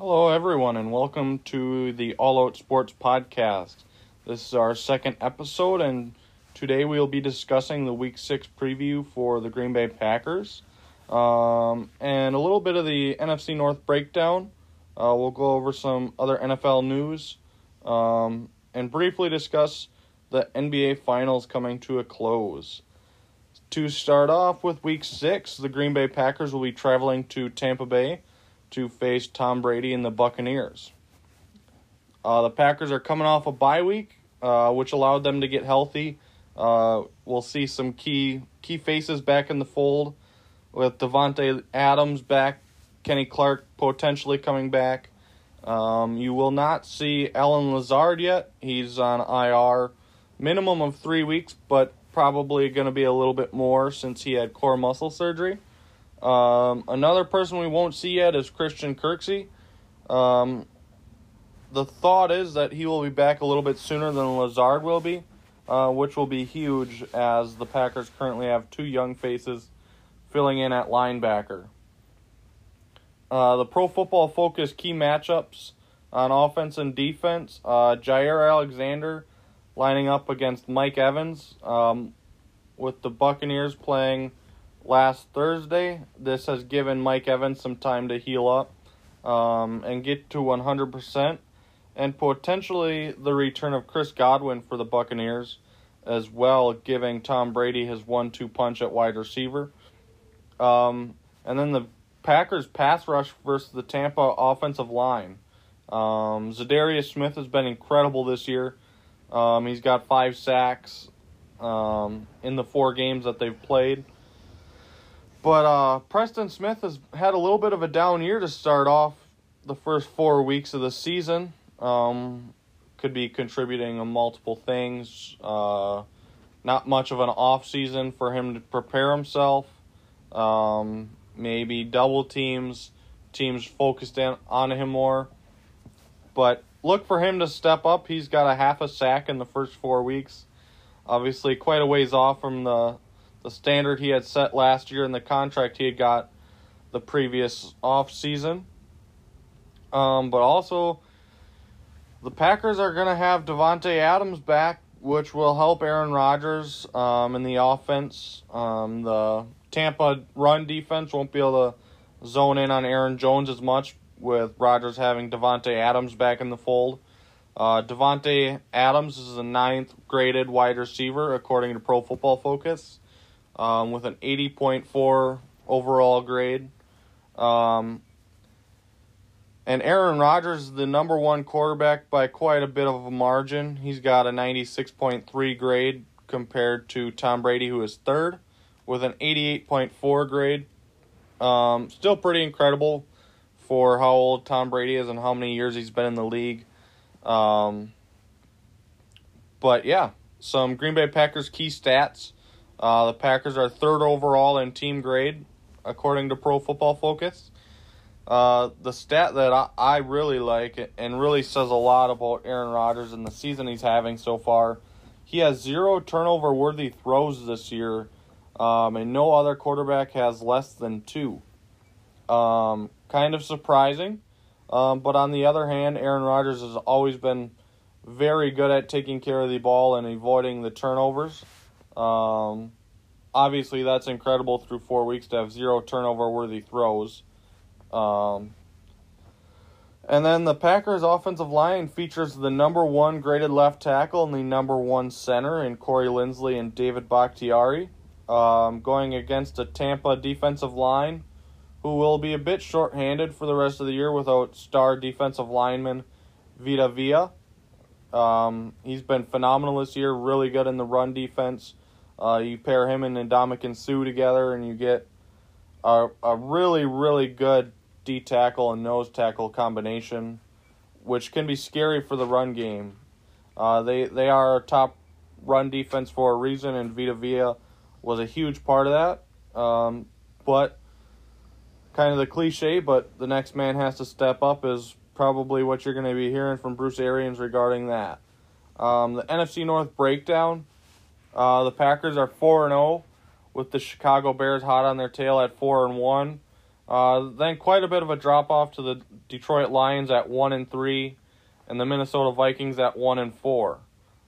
Hello, everyone, and welcome to the All Out Sports Podcast. This is our second episode, and today we'll be discussing the Week 6 preview for the Green Bay Packers um, and a little bit of the NFC North breakdown. Uh, we'll go over some other NFL news um, and briefly discuss the NBA Finals coming to a close. To start off with Week 6, the Green Bay Packers will be traveling to Tampa Bay to face Tom Brady and the Buccaneers. Uh, the Packers are coming off a bye week, uh, which allowed them to get healthy. Uh, we'll see some key key faces back in the fold with Davante Adams back, Kenny Clark potentially coming back. Um, you will not see Allen Lazard yet. He's on IR, minimum of three weeks, but probably going to be a little bit more since he had core muscle surgery. Um, another person we won't see yet is Christian Kirksey. Um, the thought is that he will be back a little bit sooner than Lazard will be, uh, which will be huge as the Packers currently have two young faces filling in at linebacker. Uh, the Pro Football Focus key matchups on offense and defense uh, Jaire Alexander lining up against Mike Evans, um, with the Buccaneers playing last Thursday. This has given Mike Evans some time to heal up um, and get to 100%, and potentially the return of Chris Godwin for the Buccaneers as well, giving Tom Brady his one two punch at wide receiver. Um, and then the Packers pass rush versus the Tampa offensive line. Um, Za'Darius Smith has been incredible this year. Um, he's got five sacks um, in the four games that they've played. But uh, Preston Smith has had a little bit of a down year to start off the first four weeks of the season. Um, could be contributing on multiple things. Uh, not much of an off season for him to prepare himself. Um, maybe double teams, teams focused in, on him more. But look for him to step up. He's got a half a sack in the first four weeks. Obviously, quite a ways off from the the standard he had set last year and the contract he had got the previous off season. Um, but also, the Packers are going to have Davante Adams back, which will help Aaron Rodgers um, in the offense. Um, the Tampa run defense won't be able to zone in on Aaron Jones as much with Rodgers having Davante Adams back in the fold. Uh, Davante Adams is the ninth graded wide receiver according to Pro Football Focus, um, with an 80.4 overall grade. Um, and Aaron Rodgers is the number one quarterback by quite a bit of a margin. He's got a 96.3 grade compared to Tom Brady, who is third, with an 88.4 grade. Um, still pretty incredible for how old Tom Brady is and how many years he's been in the league. Um, but yeah, some Green Bay Packers key stats. Uh, the Packers are third overall in team grade, according to Pro Football Focus. Uh, the stat that I, I really like and really says a lot about Aaron Rodgers and the season he's having so far. He has zero turnover worthy throws this year, um, and no other quarterback has less than two. Um, kind of surprising, um, but on the other hand, Aaron Rodgers has always been very good at taking care of the ball and avoiding the turnovers. Um, obviously, that's incredible through four weeks to have zero turnover worthy throws. Um, and then the Packers' offensive line features the number one graded left tackle and the number one center in Corey Linsley and David Bakhtiari, um, going against a Tampa defensive line who will be a bit short-handed for the rest of the year without star defensive lineman Vita Vea. Um, he's been phenomenal this year, really good in the run defense. Uh, you pair him and Ndamukong Suh together, and you get a, a really, really good D tackle and nose tackle combination, which can be scary for the run game. Uh, they they are a top run defense for a reason, and Vita Vea was a huge part of that. Um, but kind of the cliche, but the next man has to step up is probably what you're going to be hearing from Bruce Arians regarding that. Um, the NFC North breakdown. Uh, the Packers are four and zero, with the Chicago Bears hot on their tail at four and one. Uh, then quite a bit of a drop off to the Detroit Lions at one and three, and the Minnesota Vikings at one and four.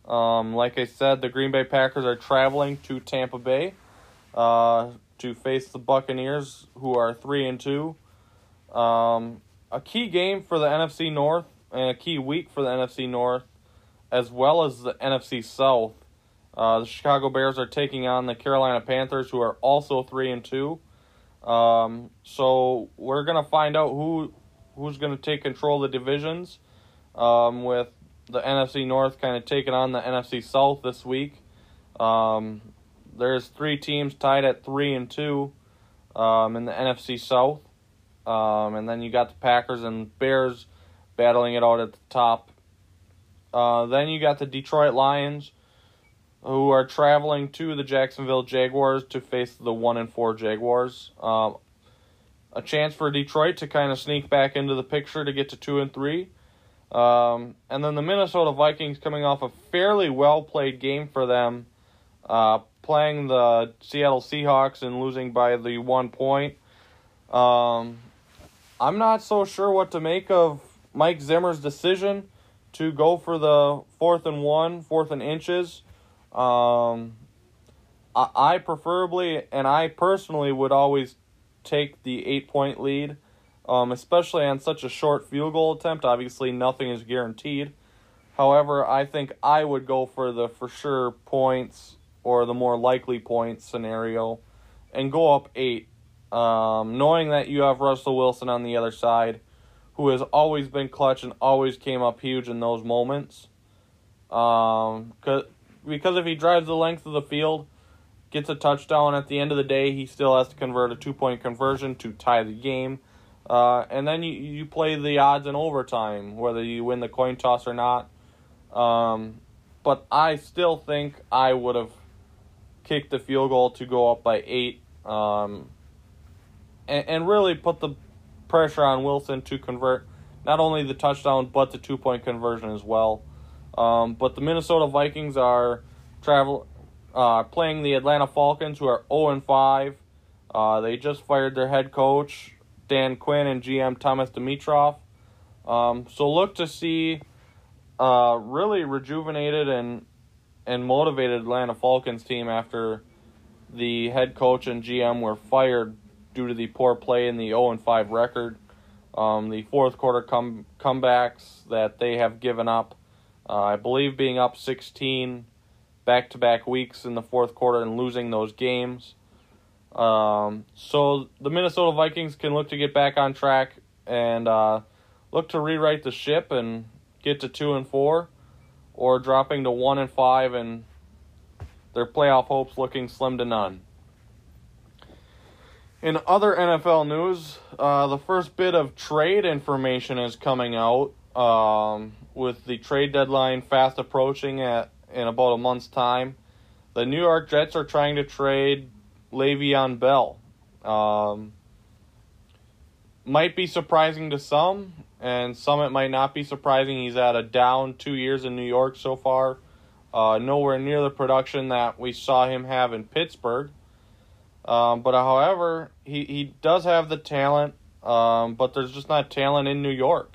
Um, like I said, the Green Bay Packers are traveling to Tampa Bay uh, to face the Buccaneers, who are three and two. Um, a key game for the NFC North and a key week for the NFC North, as well as the NFC South. Uh, the Chicago Bears are taking on the Carolina Panthers, who are also three and two. Um, so we're gonna find out who who's gonna take control of the divisions. Um, with the NFC North kind of taking on the NFC South this week. Um, there's three teams tied at three and two um, in the NFC South, um, and then you got the Packers and Bears battling it out at the top. Uh, then you got the Detroit Lions, who are traveling to the Jacksonville Jaguars to face the one and four Jaguars. Um, a chance for Detroit to kind of sneak back into the picture to get to two and three. Um, and then the Minnesota Vikings coming off a fairly well played game for them, uh, playing the Seattle Seahawks and losing by the one point. Um, I'm not so sure what to make of Mike Zimmer's decision to go for the fourth and one, fourth and inches. Um, I, I preferably and I personally would always take the eight point lead um, especially on such a short field goal attempt. Obviously, nothing is guaranteed. However, I think I would go for the for sure points or the more likely points scenario and go up eight, um, knowing that you have Russell Wilson on the other side, who has always been clutch and always came up huge in those moments. Um, cause, because if he drives the length of the field, gets a touchdown at the end of the day, he still has to convert a two point conversion to tie the game uh, and then you, you play the odds in overtime, whether you win the coin toss or not. Um, but I still think I would have kicked the field goal to go up by eight um, and, and really put the pressure on Wilson to convert not only the touchdown but the two point conversion as well. Um, but the Minnesota Vikings are travel uh, playing the Atlanta Falcons, who are 0 and 5. Uh, they just fired their head coach. Dan Quinn and GM Thomas Dimitroff. Um, so look to see uh, really rejuvenated and and motivated Atlanta Falcons team after the head coach and GM were fired due to the poor play in the 0 and 5 record. Um, the fourth quarter come comebacks that they have given up, uh, I believe being up 16 back to back weeks in the fourth quarter and losing those games. Um, so the Minnesota Vikings can look to get back on track and uh, look to rewrite the ship and get to two and four, or dropping to one and five and their playoff hopes looking slim to none. In other NFL news, uh, the first bit of trade information is coming out um, with the trade deadline fast approaching at in about a month's time. The New York Jets are trying to trade Le'Veon Bell. Um, might be surprising to some, and some it might not be surprising. He's had a down two years in New York so far. Uh, nowhere near the production that we saw him have in Pittsburgh. Um, but however, he, he does have the talent, um, but there's just not talent in New York.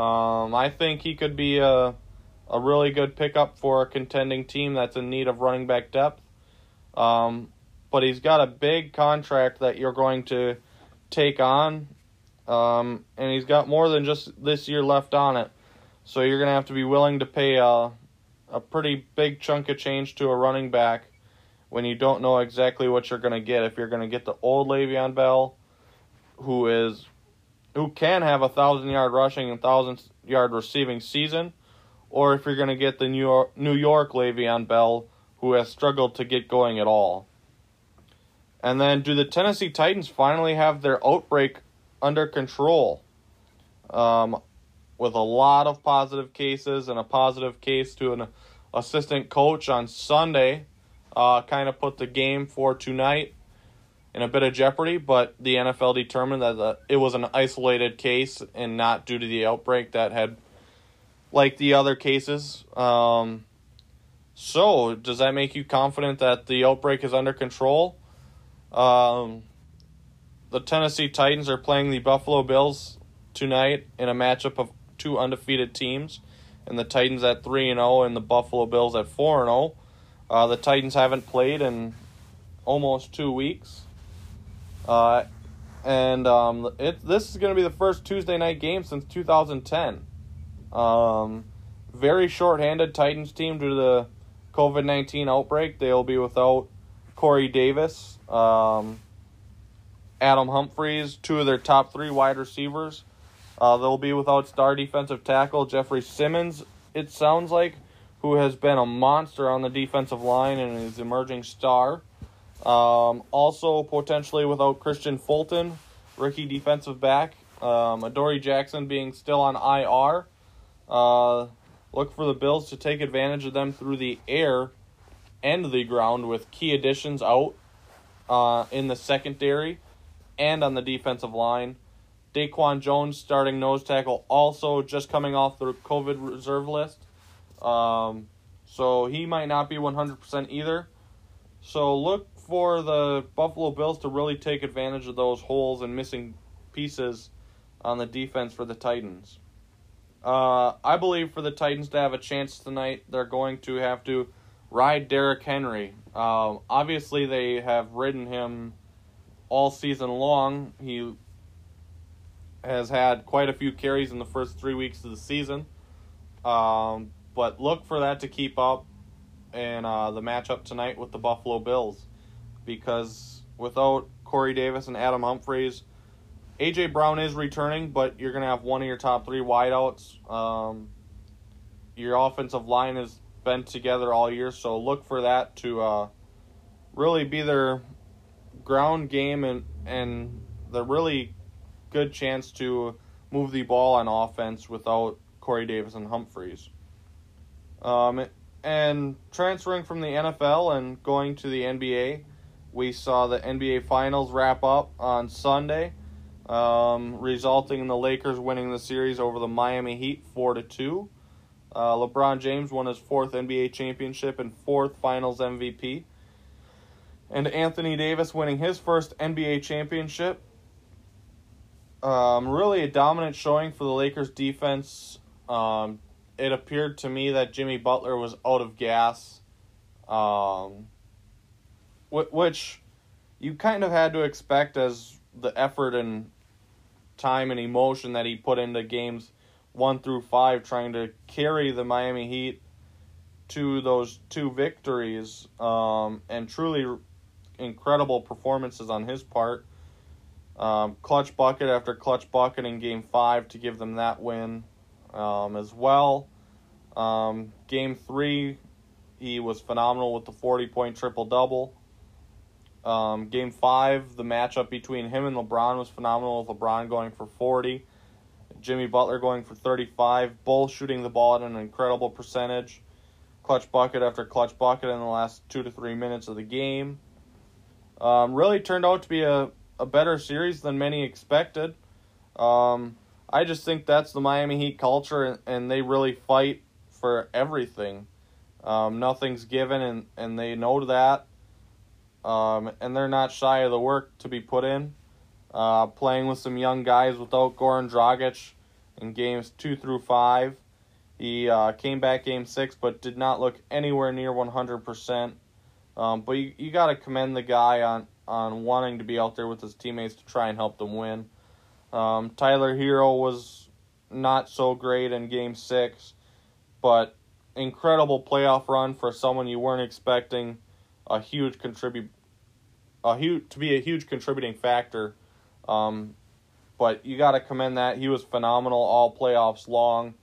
Um, I think he could be a, a really good pickup for a contending team that's in need of running back depth. Um, but he's got a big contract that you're going to take on, um, and he's got more than just this year left on it. So you're going to have to be willing to pay a, a pretty big chunk of change to a running back when you don't know exactly what you're going to get. If you're going to get the old Le'Veon Bell, who is who can have a thousand yard rushing and thousand yard receiving season, or if you're going to get the New York, New York Le'Veon Bell, who has struggled to get going at all. And then, do the Tennessee Titans finally have their outbreak under control? Um, with a lot of positive cases and a positive case to an assistant coach on Sunday, uh, kind of put the game for tonight in a bit of jeopardy. But the NFL determined that the, it was an isolated case and not due to the outbreak that had, like the other cases. Um, so, does that make you confident that the outbreak is under control? Um, the Tennessee Titans are playing the Buffalo Bills tonight in a matchup of two undefeated teams, and the Titans at three and zero, oh and the Buffalo Bills at four and zero. Oh. Uh, the Titans haven't played in almost two weeks, uh, and um, it this is going to be the first Tuesday night game since 2010. Um, very short-handed Titans team due to the COVID 19 outbreak. They'll be without Corey Davis, um, Adam Humphries, two of their top three wide receivers. Uh, they'll be without star defensive tackle Jeffrey Simmons, it sounds like, who has been a monster on the defensive line and is emerging star. Um, also, potentially without Kristian Fulton, rookie defensive back. Um, Adoree Jackson being still on IR. Uh, look for the Bills to take advantage of them through the air and the ground with key additions out uh, in the secondary and on the defensive line. Daquan Jones, starting nose tackle, also just coming off the COVID reserve list. Um, so he might not be 100% either. So look for the Buffalo Bills to really take advantage of those holes and missing pieces on the defense for the Titans. Uh, I believe for the Titans to have a chance tonight, they're going to have to ride Derrick Henry. Uh, obviously, they have ridden him all season long. He has had quite a few carries in the first three weeks of the season. Um, but look for that to keep up in uh, the matchup tonight with the Buffalo Bills. Because without Corey Davis and Adam Humphries, AJ Brown is returning, but you're going to have one of your top three wideouts. Um, your offensive line has been together all year, so look for that to uh, really be their ground game and and the really good chance to move the ball on offense without Corey Davis and Humphries. Um, and transferring from the NFL and going to the NBA, we saw the NBA Finals wrap up on Sunday um, resulting in the Lakers winning the series over the Miami Heat four to two. Uh, LeBron James won his fourth NBA championship and fourth Finals MVP, and Anthony Davis winning his first NBA championship. Um, really a dominant showing for the Lakers defense. Um, it appeared to me that Jimmy Butler was out of gas, um, which you kind of had to expect as the effort and time and emotion that he put into games one through five, trying to carry the Miami Heat to those two victories, um, and truly incredible performances on his part. Um, clutch bucket after clutch bucket in game five to give them that win um, as well. Um, game three, he was phenomenal with the 40 point triple double. Um, game five, the matchup between him and LeBron was phenomenal. With LeBron going for 40, Jimmy Butler going for 35, both shooting the ball at an incredible percentage. Clutch bucket after clutch bucket in the last two to three minutes of the game. Um, really turned out to be a, a better series than many expected. Um, I just think that's the Miami Heat culture, and, and they really fight for everything. Um, nothing's given, and, and they know that um, and they're not shy of the work to be put in. Uh, playing with some young guys without Goran Dragic in games two through five. He uh, came back game six, but did not look anywhere near 100%. Um, but you, you got to commend the guy on, on wanting to be out there with his teammates to try and help them win. Um, Tyler Herro was not so great in game six, but incredible playoff run for someone you weren't expecting a huge contribute a huge to be a huge contributing factor. Um, but you got to commend that he was phenomenal all playoffs long,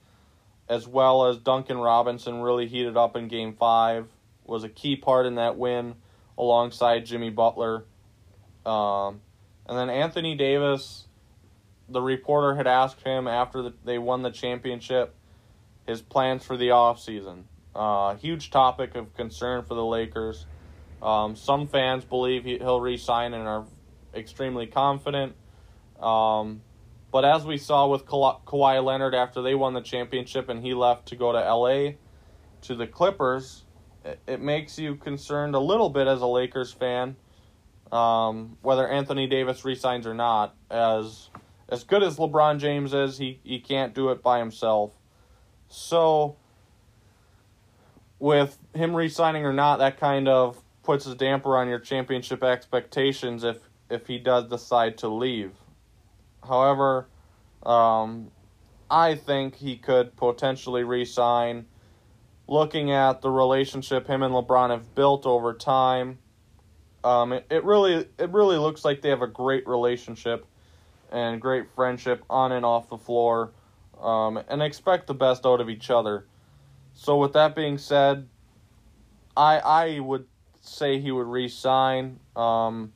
as well as Duncan Robinson really heated up in Game Five, was a key part in that win, alongside Jimmy Butler, um, and then Anthony Davis. The reporter had asked him after the, they won the championship his plans for the offseason. Uh, huge topic of concern for the Lakers. Um, some fans believe he, will re-sign and are extremely confident. Um, but as we saw with Ka- Kawhi Leonard after they won the championship and he left to go to LA to the Clippers, it, it makes you concerned a little bit as a Lakers fan um, whether Anthony Davis resigns or not. As as good as LeBron James is, he, he can't do it by himself. So, with him resigning or not, that kind of puts a damper on your championship expectations if if he does decide to leave. However, um, I think he could potentially resign. Looking at the relationship him and LeBron have built over time, um, it, it really it really looks like they have a great relationship and great friendship on and off the floor, um, and expect the best out of each other. So with that being said, I I would say he would resign, um,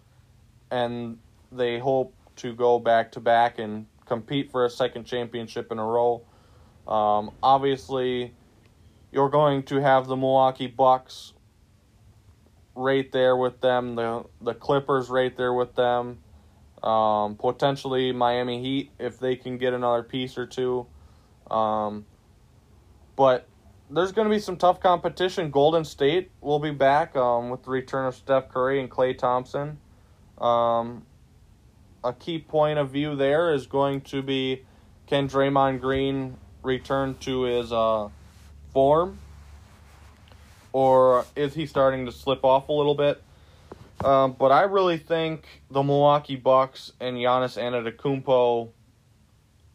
and they hope to go back to back and compete for a second championship in a row. Um, obviously, you're going to have the Milwaukee Bucks right there with them, the the Clippers right there with them, um, potentially Miami Heat if they can get another piece or two. Um, but there's going to be some tough competition. Golden State will be back um, with the return of Steph Curry and Klay Thompson. Um, a key point of view there is going to be can Draymond Green return to his uh, form, or is he starting to slip off a little bit? Um, but I really think the Milwaukee Bucks and Giannis Antetokounmpo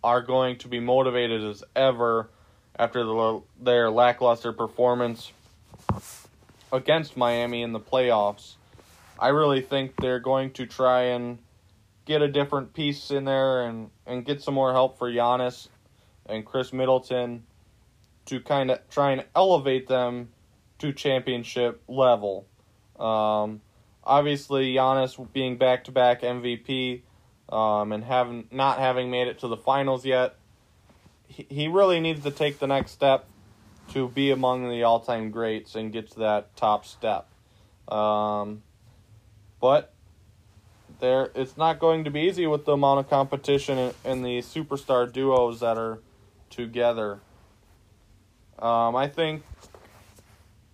are going to be motivated as ever after the, their lackluster performance against Miami in the playoffs. I really think they're going to try and get a different piece in there and, and get some more help for Giannis and Khris Middleton to kind of try and elevate them to championship level. Um, obviously, Giannis being back to back MVP um, and having not having made it to the finals yet he, really needs to take the next step to be among the all time greats and get to that top step. Um, but there, it's not going to be easy with the amount of competition and, and the superstar duos that are together. Um, I think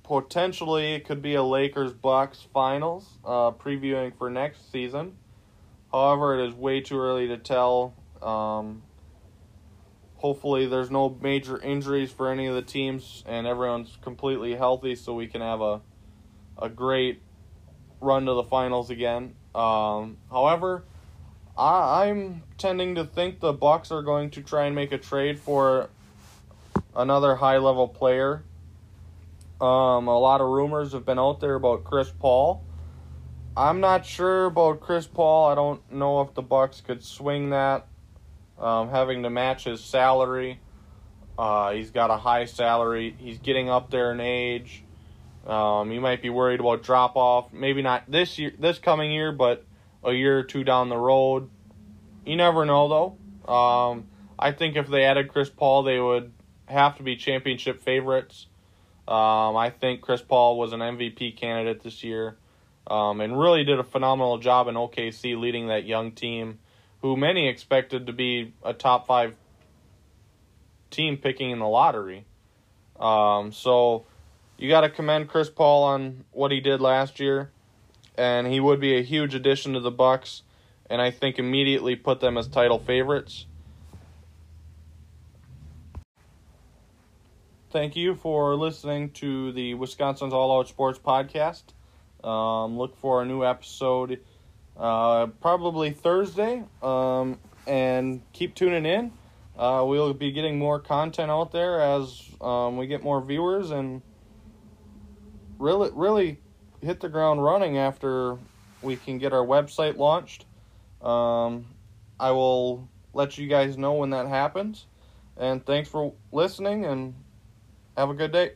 potentially it could be a Lakers Bucks finals, uh, previewing for next season. However, it is way too early to tell. Um, hopefully there's no major injuries for any of the teams and everyone's completely healthy so we can have a a great run to the finals again. Um, however, I, I'm tending to think the Bucks are going to try and make a trade for another high level player. Um, a lot of rumors have been out there about Chris Paul. I'm not sure about Chris Paul. I don't know if the Bucks could swing that um, having to match his salary. Uh, he's got a high salary. He's getting up there in age. Um, you might be worried about drop off. Maybe not this year, this coming year, but a year or two down the road. You never know, though. Um, I think if they added Chris Paul, they would have to be championship favorites. Um, I think Chris Paul was an MVP candidate this year, um, and really did a phenomenal job in OKC leading that young team who many expected to be a top five team picking in the lottery. Um, so you got to commend Chris Paul on what he did last year, and he would be a huge addition to the Bucks, and I think immediately put them as title favorites. Thank you for listening to the Wisconsin's All Out Sports podcast. Um, look for a new episode uh, probably Thursday. Um, and keep tuning in. Uh, we'll be getting more content out there as um, we get more viewers and really, really hit the ground running after we can get our website launched. Um, I will let you guys know when that happens. And thanks for listening and have a good day.